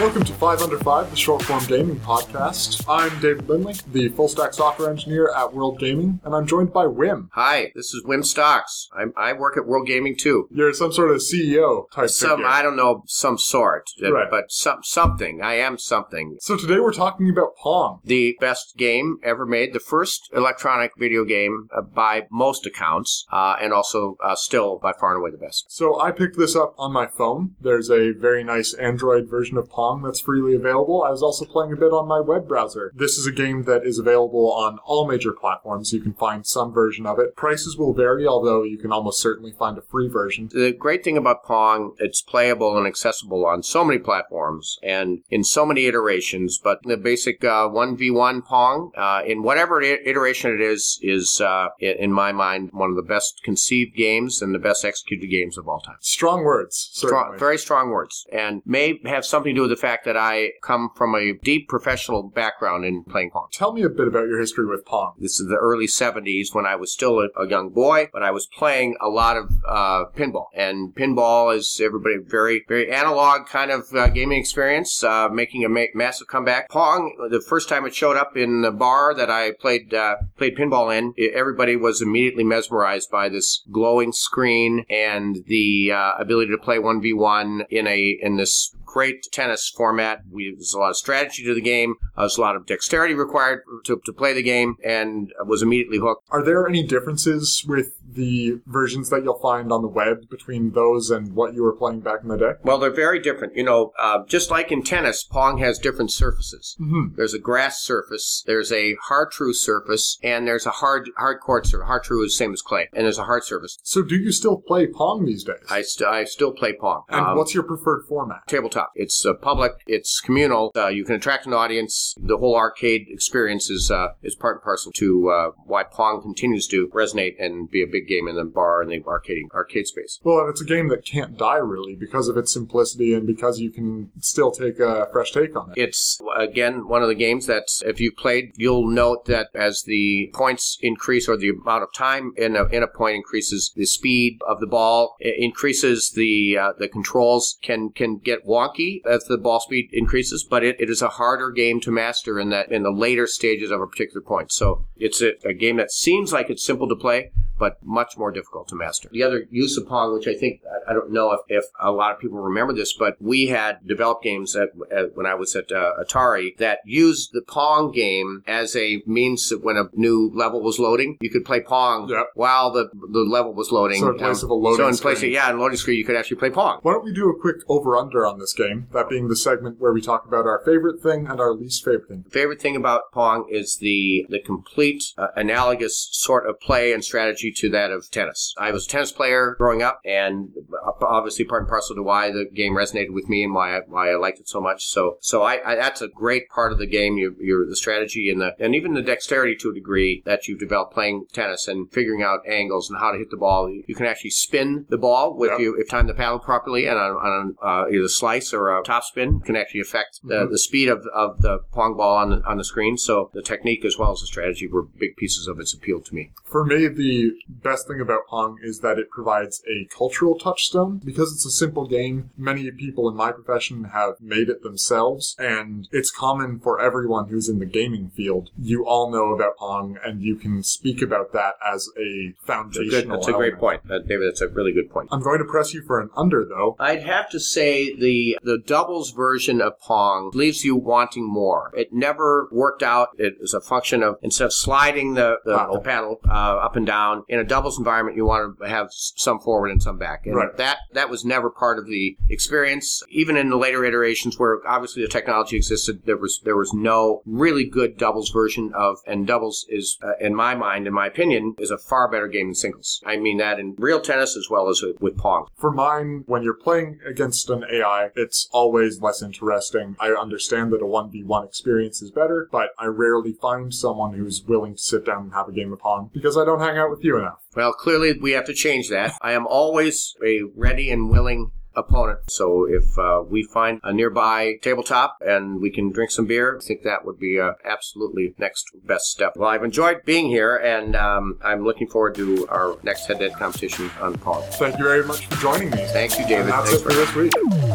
Welcome to 5 Under 5, the short form gaming podcast. I'm David Lindley, the full stack software engineer at World Gaming, and I'm joined by Wim. Hi, this is Wim Stocks. I'm, I work at World Gaming too. You're some sort of CEO type Some, figure. I don't know, some sort, uh, Right. but some something. I am something. So today we're talking about Pong. The best game ever made, the first electronic video game uh, by most accounts, uh, and also uh, still by far and away the best. So I picked this up on my phone. There's a very nice Android version of Pong that's freely available. I was also playing a bit on my web browser. This is a game that is available on all major platforms. You can find some version of it. Prices will vary, although you can almost certainly find a free version. The great thing about Pong, it's playable and accessible on so many platforms and in so many iterations. But the basic uh, 1v1 Pong, uh, in whatever iteration it is, is, uh, in my mind, one of the best conceived games and the best executed games of all time. Strong words, certainly. Strong, very strong words, and may have something to do with the fact that I come from a deep professional background in playing Pong. Tell me a bit about your history with Pong. This is the early 70s when I was still a, a young boy, but I was playing a lot of uh, pinball. And pinball is everybody very, very analog kind of uh, gaming experience, uh, making a ma- massive comeback. Pong, the first time it showed up in the bar that I played uh, played pinball in, i- everybody was immediately mesmerized by this glowing screen and the uh, ability to play 1v1 in a in this great tennis format. We, there's a lot of strategy to the game. Uh, there's a lot of dexterity required to, to play the game, and was immediately hooked. Are there any differences with the versions that you'll find on the web between those and what you were playing back in the day? Well, they're very different. You know, uh, just like in tennis, Pong has different surfaces. Mhm. There's a grass surface, there's a hard true surface, and there's a hard hard court surface. Hard true is the same as clay, and there's a hard surface. So, do you still play Pong these days? I, st- I still play Pong. and Um, what's your preferred format? tabletop. It's uh, public. It's communal. Uh, you can attract an audience. The whole arcade experience is uh, is part and parcel to uh, why Pong continues to resonate and be a big game in the bar and the arcade arcade space. Well, and it's a game that can't die really because of its simplicity and because you can still take a fresh take on it. It's again one of the games that if you played, you'll note that as the points increase or the amount of time in a, in a point increases, the speed of the ball increases. The uh, the controls can can get wonky as the ball speed increases, but it, it is a harder game to master in that in the later stages of a particular point. So it's a, a game that seems like it's simple to play, but much more difficult to master. The other use of Pong, which I think I- don't know if, if a lot of people remember this, but we had developed games at, at, when I was at uh, Atari that used the Pong game as a means that when a new level was loading, you could play Pong Yep. while the the level was loading. So in place of a loading so in place of, screen. yeah, in loading screen, you could actually play Pong. Why don't we do a quick over under on this game? That being the segment where we talk about our favorite thing and our least favorite thing. favorite thing about Pong is the the complete uh, analogous sort of play and strategy to that of tennis. I was a tennis player growing up, and obviously part and parcel to why the game resonated with me and why I, why I liked it so much. So so I, I that's a great part of the game. Your, your the strategy and the and even the dexterity to a degree that you've developed playing tennis and figuring out angles and how to hit the ball. You can actually spin the ball with Yeah. you if timed the paddle properly and on, on uh, either slice or a top spin can actually affect the, Mhm. the speed of, of the pong ball on the, on the screen. So the technique as well as the strategy were big pieces of its appeal to me. For me, the best thing about Pong is that it provides a cultural touchstone. Because it's a simple game, many people in my profession have made it themselves, and it's common for everyone who's in the gaming field. You all know about Pong, and you can speak about that as a That's a, foundational good, that's a great point, uh, David. That's a really good point. I'm going to press you for an under, though. I'd have to say the the doubles version of Pong leaves you wanting more. It never worked out. It was a function of instead of sliding the, the Paddle. the paddle uh, up and down in a doubles environment, you want to have some forward and some back. And Right. that that was never part of the experience. Even in the later iterations, where obviously the technology existed, there was there was no really good doubles version of. And doubles is, uh, in my mind, in my opinion, is a far better game than singles. I mean that in real tennis as well as with Pong. For mine, when you're playing against an AI, it's always less interesting. I understand that a 1v1 experience is better, but I rarely find someone who's willing to sit down and have a game of Pong because I don't hang out with you Well, clearly we have to change that. I am always a ready and willing opponent. So if uh, we find a nearby tabletop and we can drink some beer, I think that would be uh, absolutely next best step. Well, I've enjoyed being here, and um, I'm looking forward to our next head-to-head competition on Pong. Thank you very much for joining me. Thank you, And David. that's Thanks it for this week.